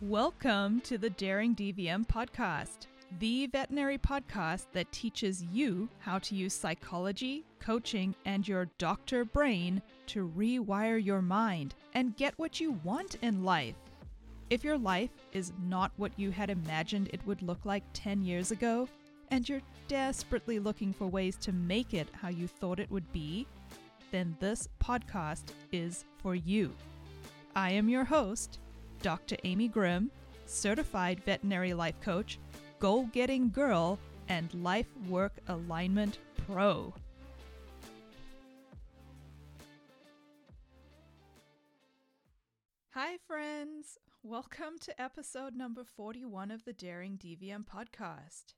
Welcome to the Daring DVM podcast, the veterinary podcast that teaches you how to use psychology, coaching, and your doctor brain to rewire your mind and get what you want in life. If your life is not what you had imagined it would look like 10 years ago, and you're desperately looking for ways to make it how you thought it would be, then this podcast is for you. I am your host, Dr. Amy Grimm, certified veterinary life coach, goal getting girl, and life work alignment pro. Hi, friends. Welcome to episode number 41 of the Daring DVM podcast.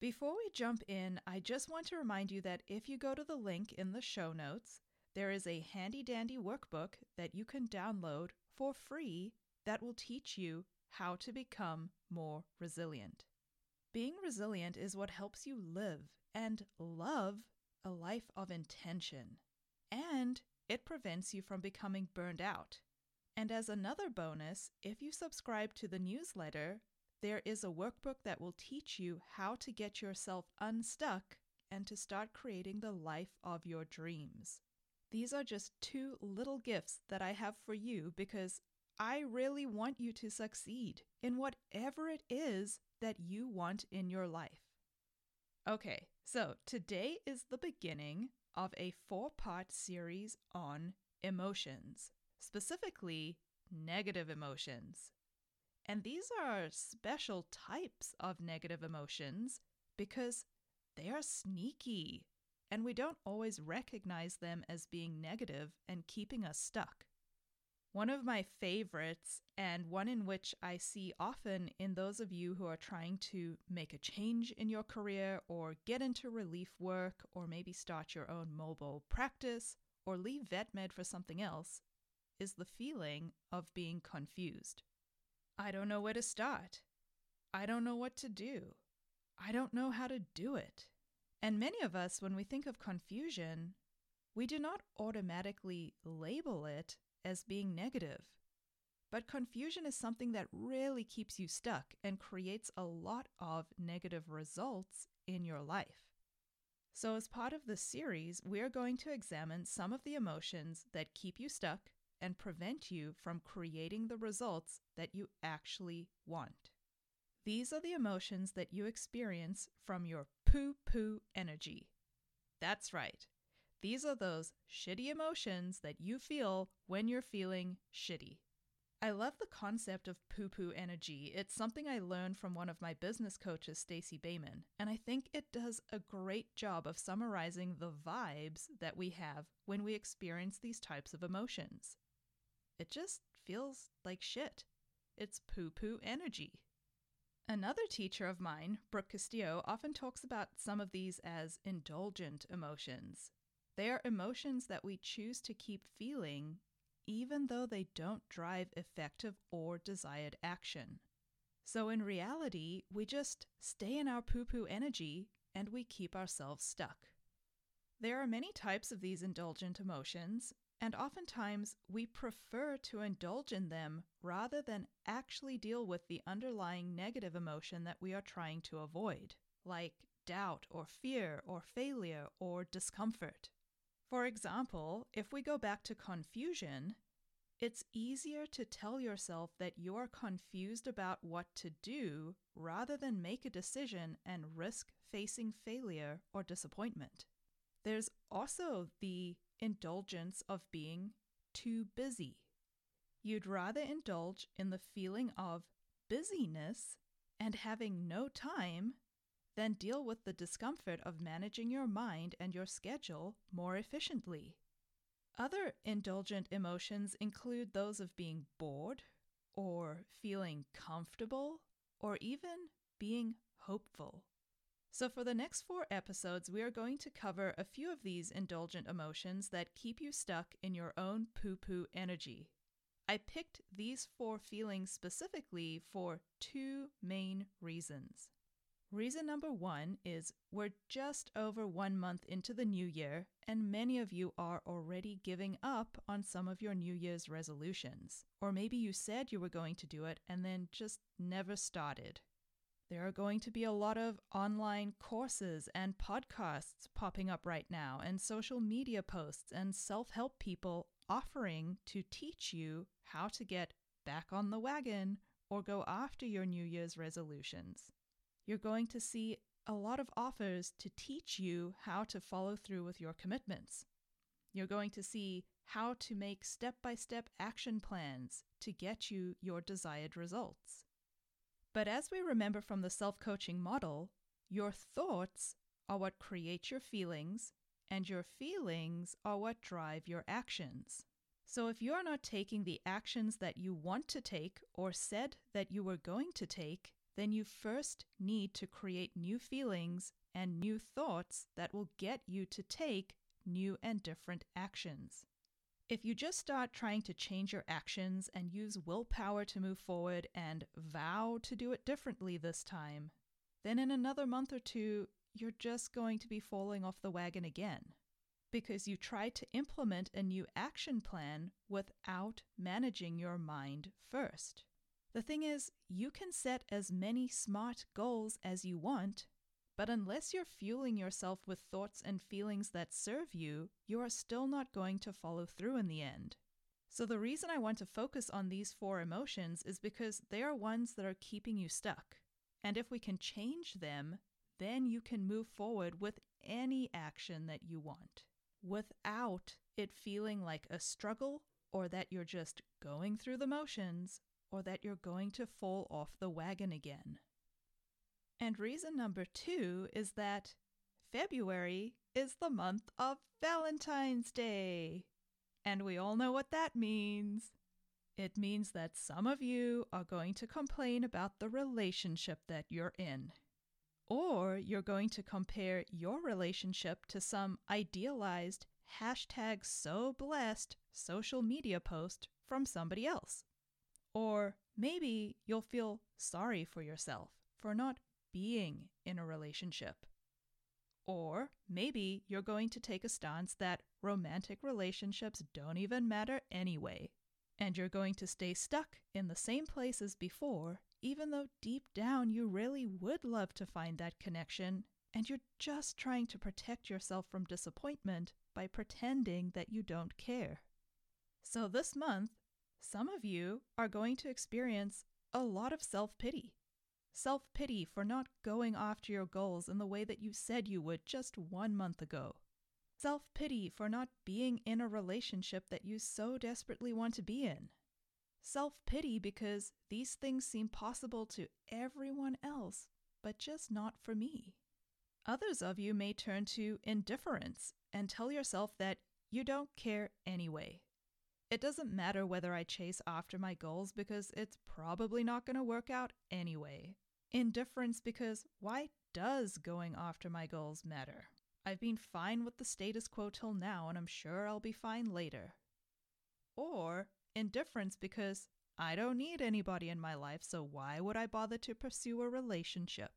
Before we jump in, I just want to remind you that if you go to the link in the show notes, there is a handy dandy workbook that you can download for free that will teach you how to become more resilient. Being resilient is what helps you live and love a life of intention, and it prevents you from becoming burned out. And as another bonus, if you subscribe to the newsletter, there is a workbook that will teach you how to get yourself unstuck and to start creating the life of your dreams. These are just two little gifts that I have for you because I really want you to succeed in whatever it is that you want in your life. Okay, so today is the beginning of a four part series on emotions, specifically negative emotions. And these are special types of negative emotions because they are sneaky and we don't always recognize them as being negative and keeping us stuck. One of my favorites, and one in which I see often in those of you who are trying to make a change in your career or get into relief work or maybe start your own mobile practice or leave vet med for something else, is the feeling of being confused. I don't know where to start. I don't know what to do. I don't know how to do it. And many of us, when we think of confusion, we do not automatically label it as being negative. But confusion is something that really keeps you stuck and creates a lot of negative results in your life. So, as part of this series, we're going to examine some of the emotions that keep you stuck and prevent you from creating the results that you actually want. These are the emotions that you experience from your poo poo energy. That's right. These are those shitty emotions that you feel when you're feeling shitty. I love the concept of poo poo energy. It's something I learned from one of my business coaches, Stacey Boehman, and I think it does a great job of summarizing the vibes that we have when we experience these types of emotions. It just feels like shit. It's poo poo energy. Another teacher of mine, Brooke Castillo, often talks about some of these as indulgent emotions. They are emotions that we choose to keep feeling even though they don't drive effective or desired action. So in reality, we just stay in our poo poo energy and we keep ourselves stuck. There are many types of these indulgent emotions, and oftentimes we prefer to indulge in them rather than actually deal with the underlying negative emotion that we are trying to avoid, like doubt or fear or failure or discomfort. For example, if we go back to confusion, it's easier to tell yourself that you're confused about what to do rather than make a decision and risk facing failure or disappointment. There's also the indulgence of being too busy. You'd rather indulge in the feeling of busyness and having no time then deal with the discomfort of managing your mind and your schedule more efficiently. Other indulgent emotions include those of being bored, or feeling comfortable, or even being hopeful. So, for the next four episodes, we are going to cover a few of these indulgent emotions that keep you stuck in your own poo poo energy. I picked these four feelings specifically for two main reasons. Reason number one is we're just over one month into the new year, and many of you are already giving up on some of your New Year's resolutions. Or maybe you said you were going to do it and then just never started. There are going to be a lot of online courses and podcasts popping up right now, and social media posts and self help people offering to teach you how to get back on the wagon or go after your New Year's resolutions. You're going to see a lot of offers to teach you how to follow through with your commitments. You're going to see how to make step by step action plans to get you your desired results. But as we remember from the self coaching model, your thoughts are what create your feelings, and your feelings are what drive your actions. So if you're not taking the actions that you want to take or said that you were going to take, then you first need to create new feelings and new thoughts that will get you to take new and different actions. If you just start trying to change your actions and use willpower to move forward and vow to do it differently this time, then in another month or two, you're just going to be falling off the wagon again because you tried to implement a new action plan without managing your mind first. The thing is, you can set as many smart goals as you want, but unless you're fueling yourself with thoughts and feelings that serve you, you are still not going to follow through in the end. So, the reason I want to focus on these four emotions is because they are ones that are keeping you stuck. And if we can change them, then you can move forward with any action that you want without it feeling like a struggle or that you're just going through the motions or that you're going to fall off the wagon again. And reason number two is that February is the month of Valentine's Day. And we all know what that means. It means that some of you are going to complain about the relationship that you're in. Or you're going to compare your relationship to some idealized hashtag so blessed social media post from somebody else. Or maybe you'll feel sorry for yourself for not being in a relationship. Or maybe you're going to take a stance that romantic relationships don't even matter anyway, and you're going to stay stuck in the same place as before, even though deep down you really would love to find that connection, and you're just trying to protect yourself from disappointment by pretending that you don't care. So this month, some of you are going to experience a lot of self pity self pity for not going after your goals in the way that you said you would just one month ago. Self pity for not being in a relationship that you so desperately want to be in. Self pity because these things seem possible to everyone else, but just not for me. Others of you may turn to indifference and tell yourself that you don't care anyway. It doesn't matter whether I chase after my goals because it's probably not going to work out anyway. Indifference because why does going after my goals matter? I've been fine with the status quo till now, and I'm sure I'll be fine later. Or indifference because I don't need anybody in my life, so why would I bother to pursue a relationship?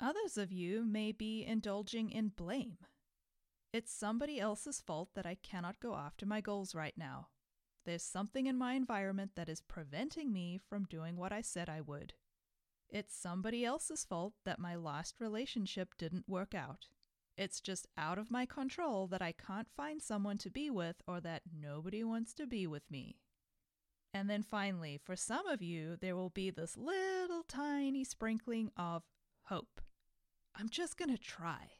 Others of you may be indulging in blame. It's somebody else's fault that I cannot go after my goals right now. There's something in my environment that is preventing me from doing what I said I would. It's somebody else's fault that my last relationship didn't work out. It's just out of my control that I can't find someone to be with or that nobody wants to be with me. And then finally, for some of you, there will be this little tiny sprinkling of hope. I'm just going to try.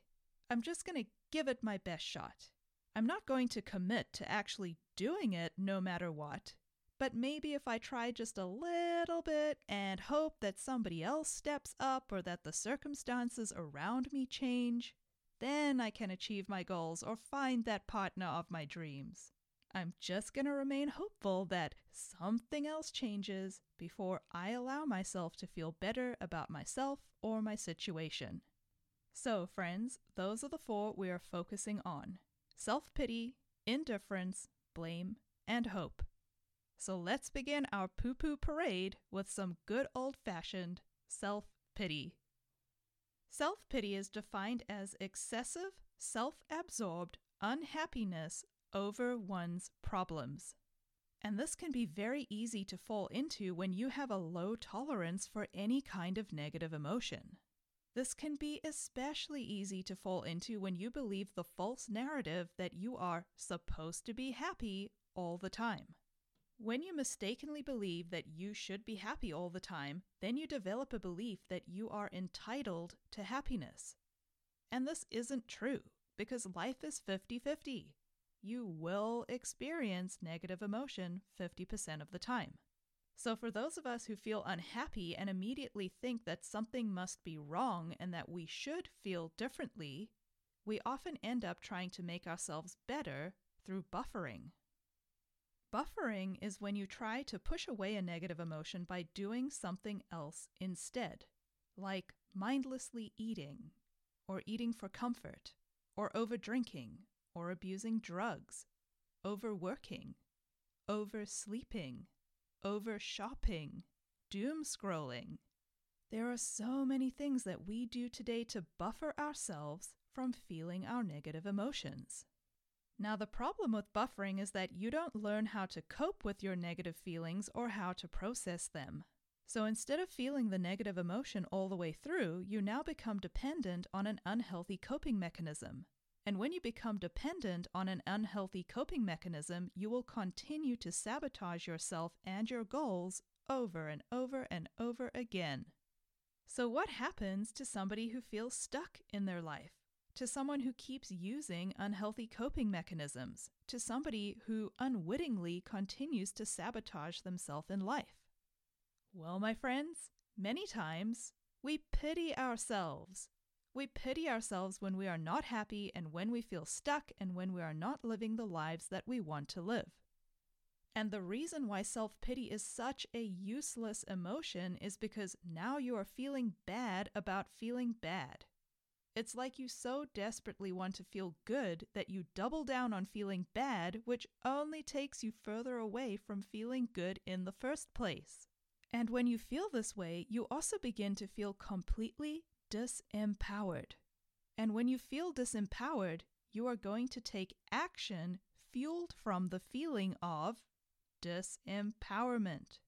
I'm just going to give it my best shot. I'm not going to commit to actually doing it no matter what, but maybe if I try just a little bit and hope that somebody else steps up or that the circumstances around me change, then I can achieve my goals or find that partner of my dreams. I'm just going to remain hopeful that something else changes before I allow myself to feel better about myself or my situation. So, friends, those are the four we are focusing on self pity, indifference, blame, and hope. So let's begin our poo poo parade with some good old fashioned self pity. Self pity is defined as excessive, self absorbed unhappiness over one's problems. And this can be very easy to fall into when you have a low tolerance for any kind of negative emotion. This can be especially easy to fall into when you believe the false narrative that you are supposed to be happy all the time. When you mistakenly believe that you should be happy all the time, then you develop a belief that you are entitled to happiness. And this isn't true because life is 50 50. You will experience negative emotion 50% of the time. So, for those of us who feel unhappy and immediately think that something must be wrong and that we should feel differently, we often end up trying to make ourselves better through buffering. Buffering is when you try to push away a negative emotion by doing something else instead, like mindlessly eating, or eating for comfort, or overdrinking, or abusing drugs, overworking, oversleeping, over shopping, doom scrolling. There are so many things that we do today to buffer ourselves from feeling our negative emotions. Now, the problem with buffering is that you don't learn how to cope with your negative feelings or how to process them. So instead of feeling the negative emotion all the way through, you now become dependent on an unhealthy coping mechanism. And when you become dependent on an unhealthy coping mechanism, you will continue to sabotage yourself and your goals over and over and over again. So, what happens to somebody who feels stuck in their life? to someone who keeps using unhealthy coping mechanisms, to somebody who unwittingly continues to sabotage themselves in life? Well, my friends, many times we pity ourselves. We pity ourselves when we are not happy and when we feel stuck and when we are not living the lives that we want to live. And the reason why self pity is such a useless emotion is because now you are feeling bad about feeling bad. It's like you so desperately want to feel good that you double down on feeling bad, which only takes you further away from feeling good in the first place. And when you feel this way, you also begin to feel completely disempowered. And when you feel disempowered, you are going to take action fueled from the feeling of disempowerment.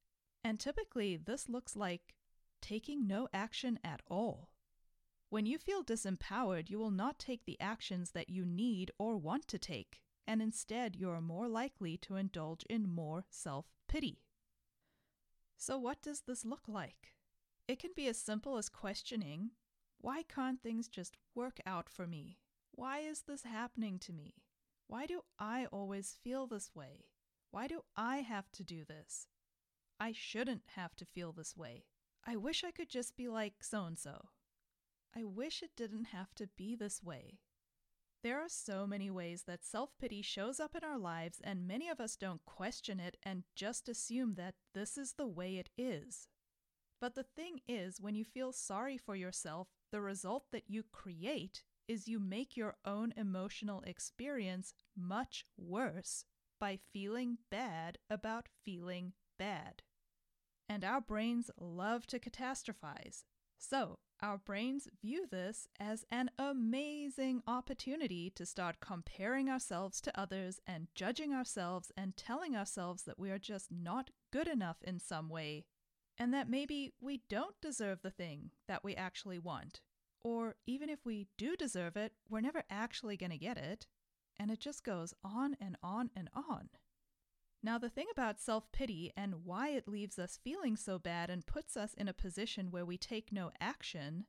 And typically, this looks like taking no action at all. When you feel disempowered, you will not take the actions that you need or want to take, and instead you are more likely to indulge in more self pity. So, what does this look like? It can be as simple as questioning why can't things just work out for me? Why is this happening to me? Why do I always feel this way? Why do I have to do this? I shouldn't have to feel this way. I wish I could just be like so and so. I wish it didn't have to be this way. There are so many ways that self pity shows up in our lives, and many of us don't question it and just assume that this is the way it is. But the thing is, when you feel sorry for yourself, the result that you create is you make your own emotional experience much worse by feeling bad about feeling bad. And our brains love to catastrophize. So, our brains view this as an amazing opportunity to start comparing ourselves to others and judging ourselves and telling ourselves that we are just not good enough in some way, and that maybe we don't deserve the thing that we actually want. Or even if we do deserve it, we're never actually going to get it. And it just goes on and on and on. Now, the thing about self pity and why it leaves us feeling so bad and puts us in a position where we take no action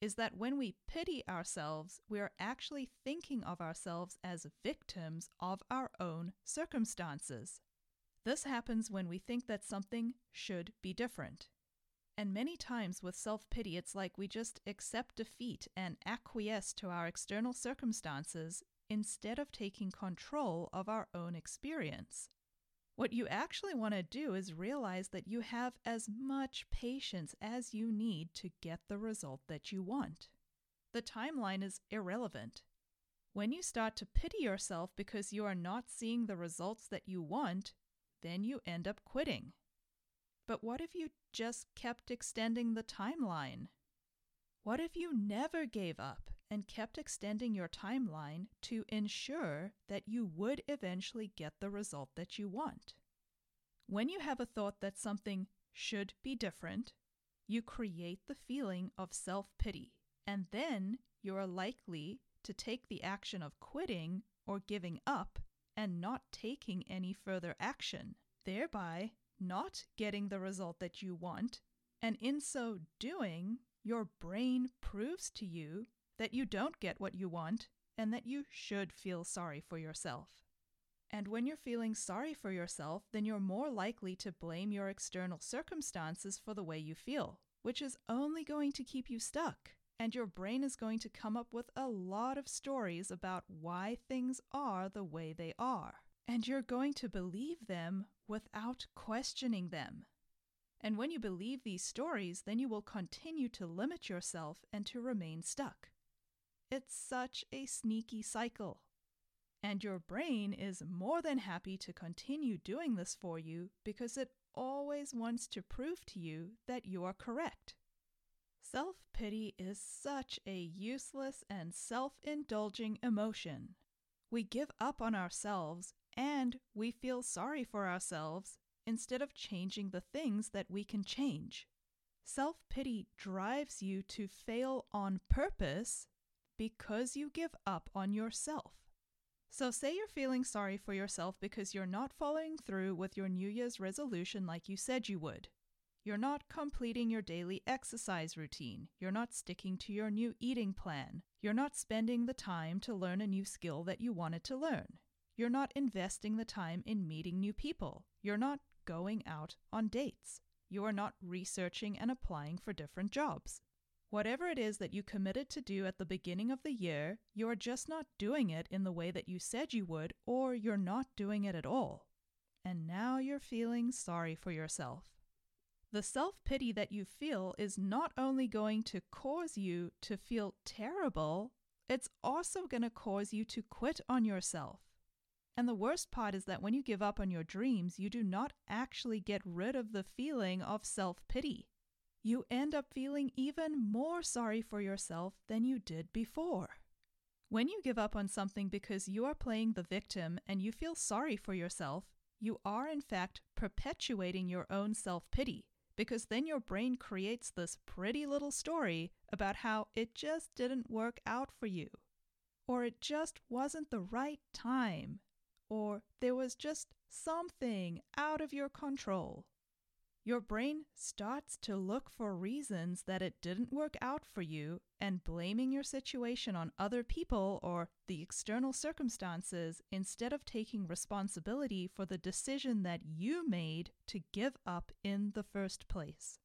is that when we pity ourselves, we are actually thinking of ourselves as victims of our own circumstances. This happens when we think that something should be different. And many times with self pity, it's like we just accept defeat and acquiesce to our external circumstances instead of taking control of our own experience. What you actually want to do is realize that you have as much patience as you need to get the result that you want. The timeline is irrelevant. When you start to pity yourself because you are not seeing the results that you want, then you end up quitting. But what if you just kept extending the timeline? What if you never gave up and kept extending your timeline to ensure that you would eventually get the result that you want? When you have a thought that something should be different, you create the feeling of self pity, and then you are likely to take the action of quitting or giving up and not taking any further action, thereby not getting the result that you want. And in so doing, your brain proves to you that you don't get what you want and that you should feel sorry for yourself. And when you're feeling sorry for yourself, then you're more likely to blame your external circumstances for the way you feel, which is only going to keep you stuck. And your brain is going to come up with a lot of stories about why things are the way they are. And you're going to believe them without questioning them. And when you believe these stories, then you will continue to limit yourself and to remain stuck. It's such a sneaky cycle. And your brain is more than happy to continue doing this for you because it always wants to prove to you that you are correct. Self pity is such a useless and self indulging emotion. We give up on ourselves and we feel sorry for ourselves instead of changing the things that we can change. Self pity drives you to fail on purpose because you give up on yourself. So, say you're feeling sorry for yourself because you're not following through with your New Year's resolution like you said you would. You're not completing your daily exercise routine. You're not sticking to your new eating plan. You're not spending the time to learn a new skill that you wanted to learn. You're not investing the time in meeting new people. You're not going out on dates. You are not researching and applying for different jobs. Whatever it is that you committed to do at the beginning of the year, you are just not doing it in the way that you said you would, or you're not doing it at all. And now you're feeling sorry for yourself. The self pity that you feel is not only going to cause you to feel terrible, it's also going to cause you to quit on yourself. And the worst part is that when you give up on your dreams, you do not actually get rid of the feeling of self pity you end up feeling even more sorry for yourself than you did before. When you give up on something because you are playing the victim and you feel sorry for yourself, you are in fact perpetuating your own self pity because then your brain creates this pretty little story about how it just didn't work out for you, or it just wasn't the right time, or there was just something out of your control. Your brain starts to look for reasons that it didn't work out for you, and blaming your situation on other people or the external circumstances instead of taking responsibility for the decision that you made to give up in the first place.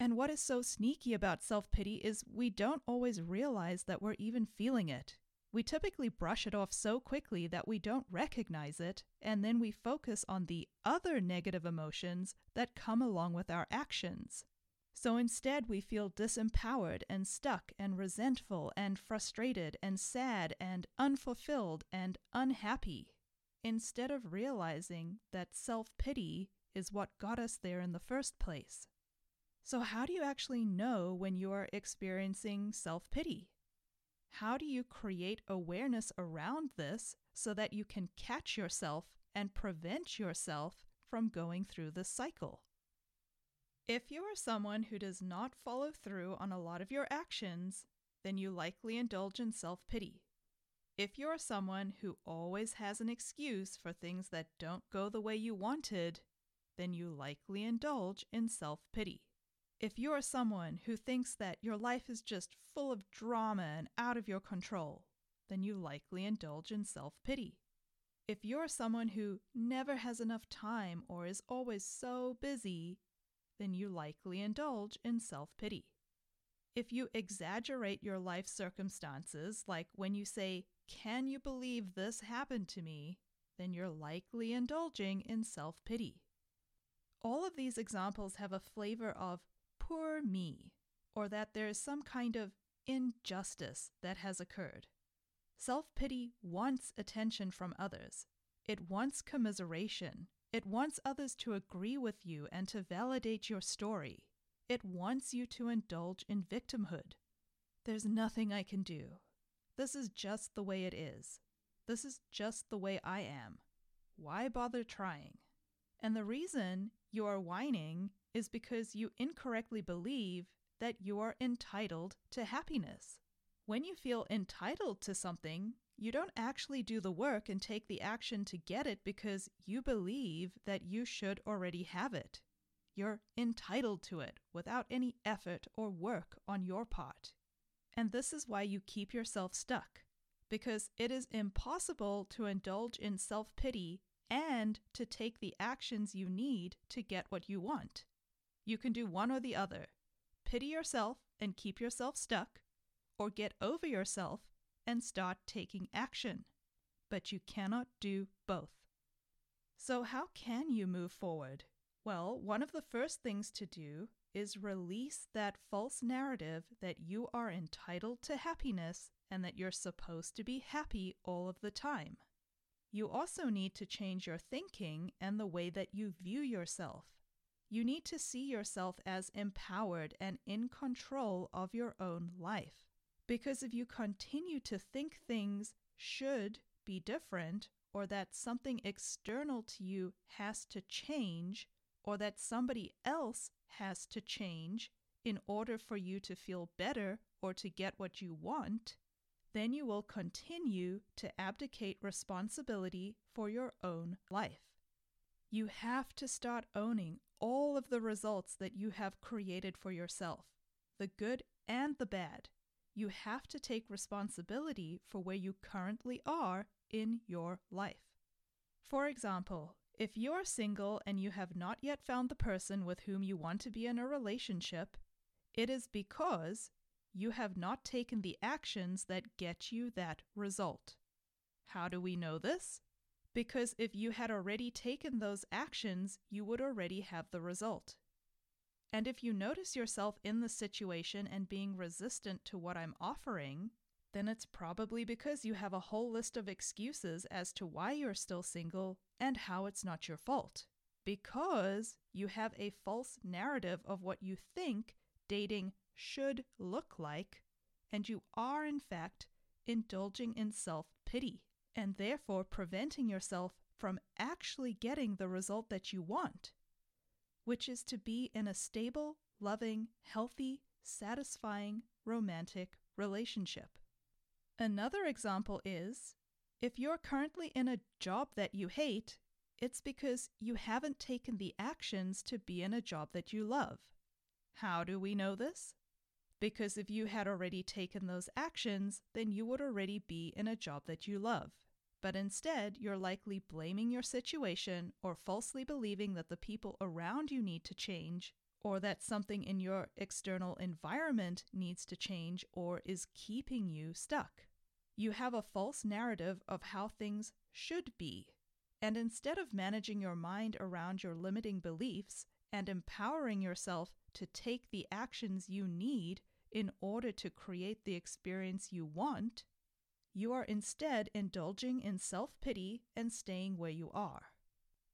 And what is so sneaky about self pity is we don't always realize that we're even feeling it. We typically brush it off so quickly that we don't recognize it, and then we focus on the other negative emotions that come along with our actions. So instead, we feel disempowered and stuck and resentful and frustrated and sad and unfulfilled and unhappy, instead of realizing that self pity is what got us there in the first place. So, how do you actually know when you are experiencing self pity? How do you create awareness around this so that you can catch yourself and prevent yourself from going through this cycle? If you are someone who does not follow through on a lot of your actions, then you likely indulge in self pity. If you're someone who always has an excuse for things that don't go the way you wanted, then you likely indulge in self pity. If you are someone who thinks that your life is just full of drama and out of your control, then you likely indulge in self pity. If you're someone who never has enough time or is always so busy, then you likely indulge in self pity. If you exaggerate your life circumstances, like when you say, Can you believe this happened to me? then you're likely indulging in self pity. All of these examples have a flavor of poor me, or that there is some kind of injustice that has occurred. Self pity wants attention from others. It wants commiseration. It wants others to agree with you and to validate your story. it wants you to indulge in victimhood. There's nothing I can do. This is just the way it is. This is just the way I am. Why bother trying? And the reason you are whining is because you incorrectly believe that you are entitled to happiness. When you feel entitled to something, you don't actually do the work and take the action to get it because you believe that you should already have it. You're entitled to it without any effort or work on your part. And this is why you keep yourself stuck, because it is impossible to indulge in self pity and to take the actions you need to get what you want. You can do one or the other pity yourself and keep yourself stuck, or get over yourself and start taking action. But you cannot do both. So, how can you move forward? Well, one of the first things to do is release that false narrative that you are entitled to happiness and that you're supposed to be happy all of the time. You also need to change your thinking and the way that you view yourself. You need to see yourself as empowered and in control of your own life. Because if you continue to think things should be different, or that something external to you has to change, or that somebody else has to change in order for you to feel better or to get what you want, then you will continue to abdicate responsibility for your own life. You have to start owning all of the results that you have created for yourself, the good and the bad. You have to take responsibility for where you currently are in your life. For example, if you're single and you have not yet found the person with whom you want to be in a relationship, it is because you have not taken the actions that get you that result. How do we know this? Because if you had already taken those actions, you would already have the result. And if you notice yourself in the situation and being resistant to what I'm offering, then it's probably because you have a whole list of excuses as to why you're still single and how it's not your fault. Because you have a false narrative of what you think dating should look like, and you are, in fact, indulging in self pity and therefore preventing yourself from actually getting the result that you want, which is to be in a stable, loving, healthy, satisfying, romantic relationship. Another example is if you're currently in a job that you hate, it's because you haven't taken the actions to be in a job that you love. How do we know this? Because if you had already taken those actions, then you would already be in a job that you love. But instead, you're likely blaming your situation or falsely believing that the people around you need to change or that something in your external environment needs to change or is keeping you stuck. You have a false narrative of how things should be. And instead of managing your mind around your limiting beliefs and empowering yourself to take the actions you need in order to create the experience you want, you are instead indulging in self pity and staying where you are.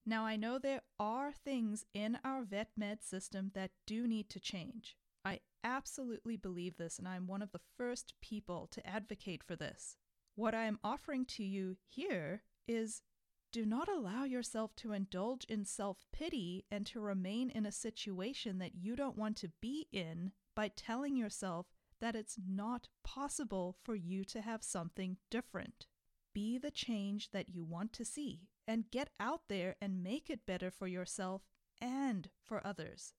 Now, I know there are things in our vet med system that do need to change. I absolutely believe this, and I'm one of the first people to advocate for this. What I am offering to you here is do not allow yourself to indulge in self pity and to remain in a situation that you don't want to be in by telling yourself that it's not possible for you to have something different. Be the change that you want to see and get out there and make it better for yourself and for others.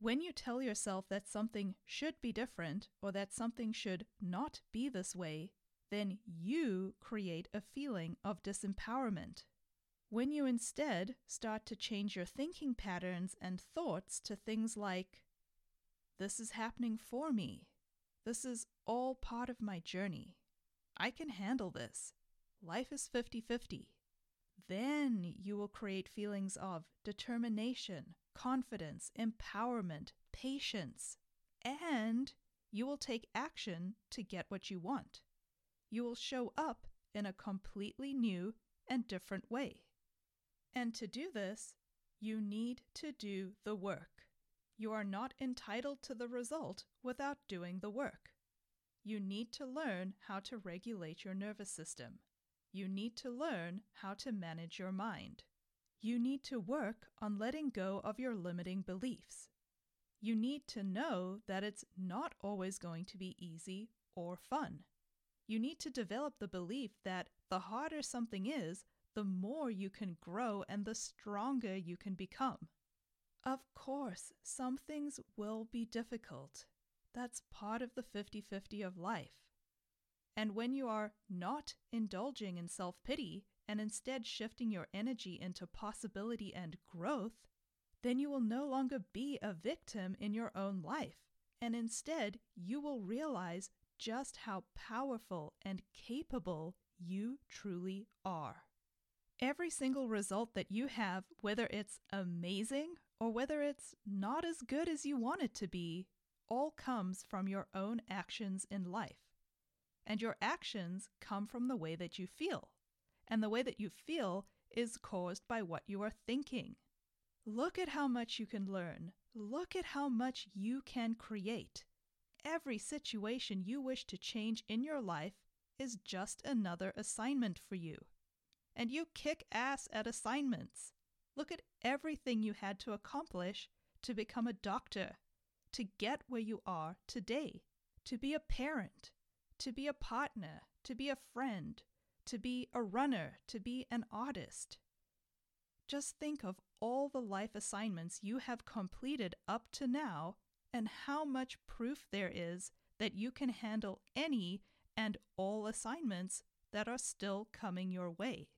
When you tell yourself that something should be different or that something should not be this way, then you create a feeling of disempowerment. When you instead start to change your thinking patterns and thoughts to things like, This is happening for me, this is all part of my journey. I can handle this. Life is 50 50. Then you will create feelings of determination, confidence, empowerment, patience, and you will take action to get what you want. You will show up in a completely new and different way. And to do this, you need to do the work. You are not entitled to the result without doing the work. You need to learn how to regulate your nervous system. You need to learn how to manage your mind. You need to work on letting go of your limiting beliefs. You need to know that it's not always going to be easy or fun. You need to develop the belief that the harder something is, the more you can grow and the stronger you can become. Of course, some things will be difficult. That's part of the 50 50 of life. And when you are not indulging in self pity and instead shifting your energy into possibility and growth, then you will no longer be a victim in your own life. And instead, you will realize just how powerful and capable you truly are. Every single result that you have, whether it's amazing or whether it's not as good as you want it to be, all comes from your own actions in life. And your actions come from the way that you feel. And the way that you feel is caused by what you are thinking. Look at how much you can learn. Look at how much you can create. Every situation you wish to change in your life is just another assignment for you. And you kick ass at assignments. Look at everything you had to accomplish to become a doctor, to get where you are today, to be a parent, to be a partner, to be a friend, to be a runner, to be an artist. Just think of all the life assignments you have completed up to now and how much proof there is that you can handle any and all assignments that are still coming your way.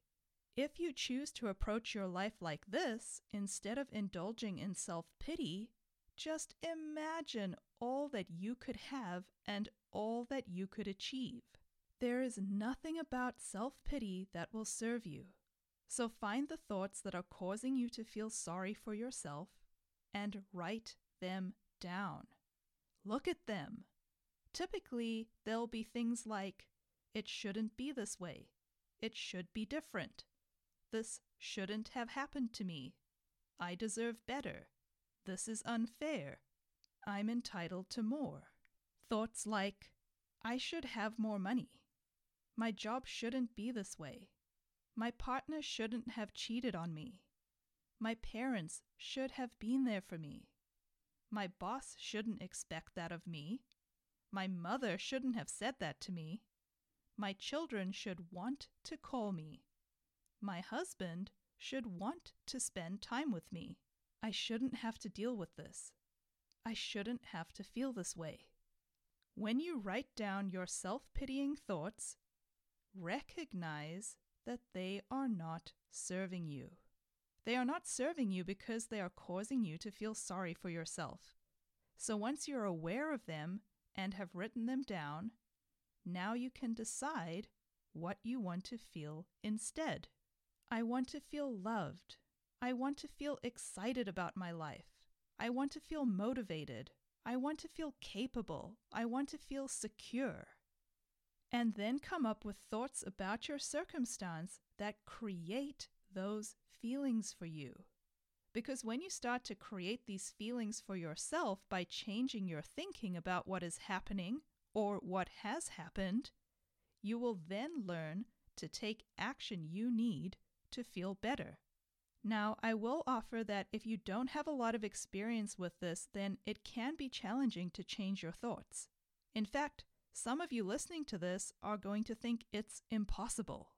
If you choose to approach your life like this, instead of indulging in self pity, just imagine all that you could have and all that you could achieve. There is nothing about self pity that will serve you. So find the thoughts that are causing you to feel sorry for yourself and write them down. Look at them. Typically, they'll be things like, it shouldn't be this way. It should be different. This shouldn't have happened to me. I deserve better. This is unfair. I'm entitled to more. Thoughts like, I should have more money. My job shouldn't be this way. My partner shouldn't have cheated on me. My parents should have been there for me. My boss shouldn't expect that of me. My mother shouldn't have said that to me. My children should want to call me. My husband should want to spend time with me. I shouldn't have to deal with this. I shouldn't have to feel this way. When you write down your self pitying thoughts, recognize that they are not serving you. They are not serving you because they are causing you to feel sorry for yourself. So once you're aware of them and have written them down, now you can decide what you want to feel instead. I want to feel loved. I want to feel excited about my life. I want to feel motivated. I want to feel capable. I want to feel secure. And then come up with thoughts about your circumstance that create those feelings for you. Because when you start to create these feelings for yourself by changing your thinking about what is happening or what has happened, you will then learn to take action you need to feel better. Now, I will offer that if you don't have a lot of experience with this, then it can be challenging to change your thoughts. In fact, some of you listening to this are going to think it's impossible.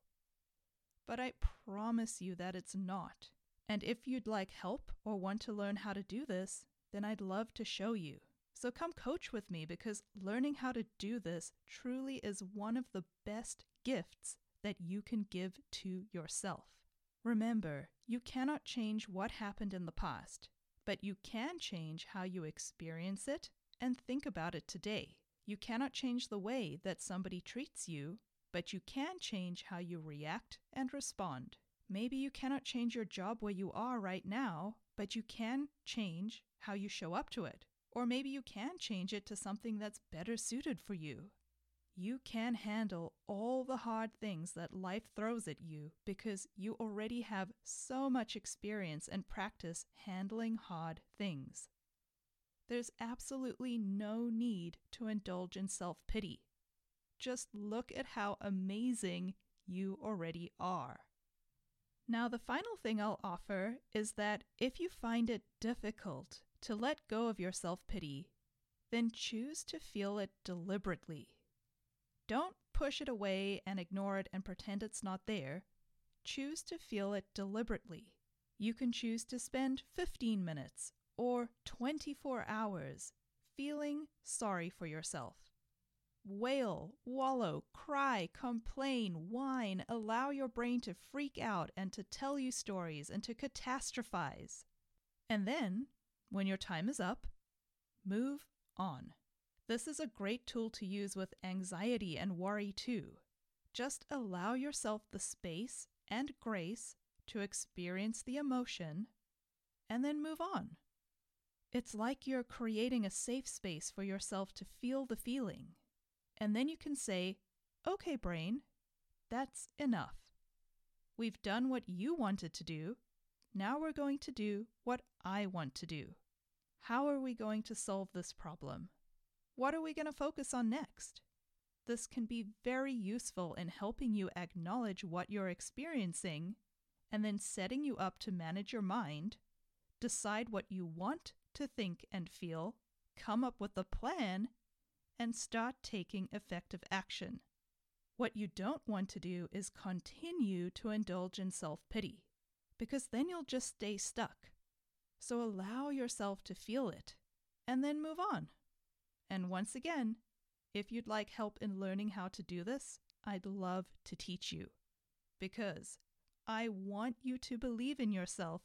But I promise you that it's not. And if you'd like help or want to learn how to do this, then I'd love to show you. So come coach with me because learning how to do this truly is one of the best gifts that you can give to yourself. Remember, you cannot change what happened in the past, but you can change how you experience it and think about it today. You cannot change the way that somebody treats you, but you can change how you react and respond. Maybe you cannot change your job where you are right now, but you can change how you show up to it. Or maybe you can change it to something that's better suited for you you can handle all the hard things that life throws at you because you already have so much experience and practice handling hard things. There's absolutely no need to indulge in self pity. Just look at how amazing you already are. Now, the final thing I'll offer is that if you find it difficult to let go of your self pity, then choose to feel it deliberately. Don't push it away and ignore it and pretend it's not there. Choose to feel it deliberately. You can choose to spend 15 minutes or 24 hours feeling sorry for yourself wail, wallow, cry, complain, whine, allow your brain to freak out and to tell you stories and to catastrophize. And then, when your time is up, move on. This is a great tool to use with anxiety and worry too. Just allow yourself the space and grace to experience the emotion and then move on. It's like you're creating a safe space for yourself to feel the feeling and then you can say, okay, brain, that's enough. We've done what you wanted to do. Now we're going to do what I want to do. How are we going to solve this problem? What are we going to focus on next? This can be very useful in helping you acknowledge what you're experiencing and then setting you up to manage your mind, decide what you want to think and feel, come up with a plan, and start taking effective action. What you don't want to do is continue to indulge in self pity, because then you'll just stay stuck. So allow yourself to feel it and then move on. And once again, if you'd like help in learning how to do this, I'd love to teach you because I want you to believe in yourself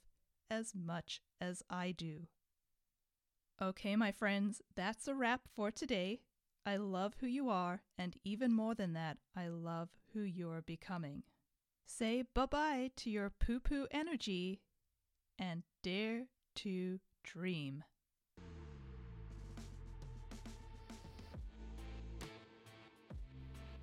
as much as I do. Okay, my friends, that's a wrap for today. I love who you are, and even more than that, I love who you're becoming. Say bye bye to your poo poo energy and dare to dream.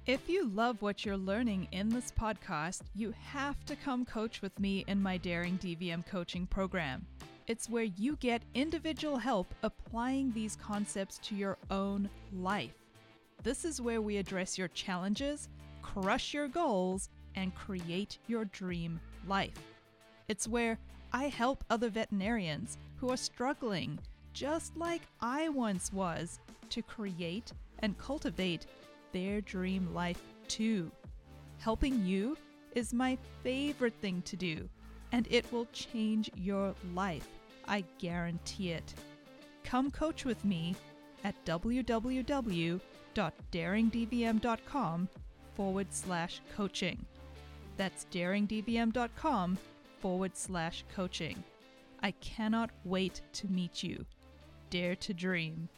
If you love what you're learning in this podcast, you have to come coach with me in my Daring DVM coaching program. It's where you get individual help applying these concepts to your own life. This is where we address your challenges, crush your goals, and create your dream life. It's where I help other veterinarians who are struggling, just like I once was, to create and cultivate their dream life too. Helping you is my favorite thing to do, and it will change your life. I guarantee it. Come coach with me at www.daringdvm.com forward slash coaching. That's daringdvm.com forward slash coaching. I cannot wait to meet you. Dare to dream.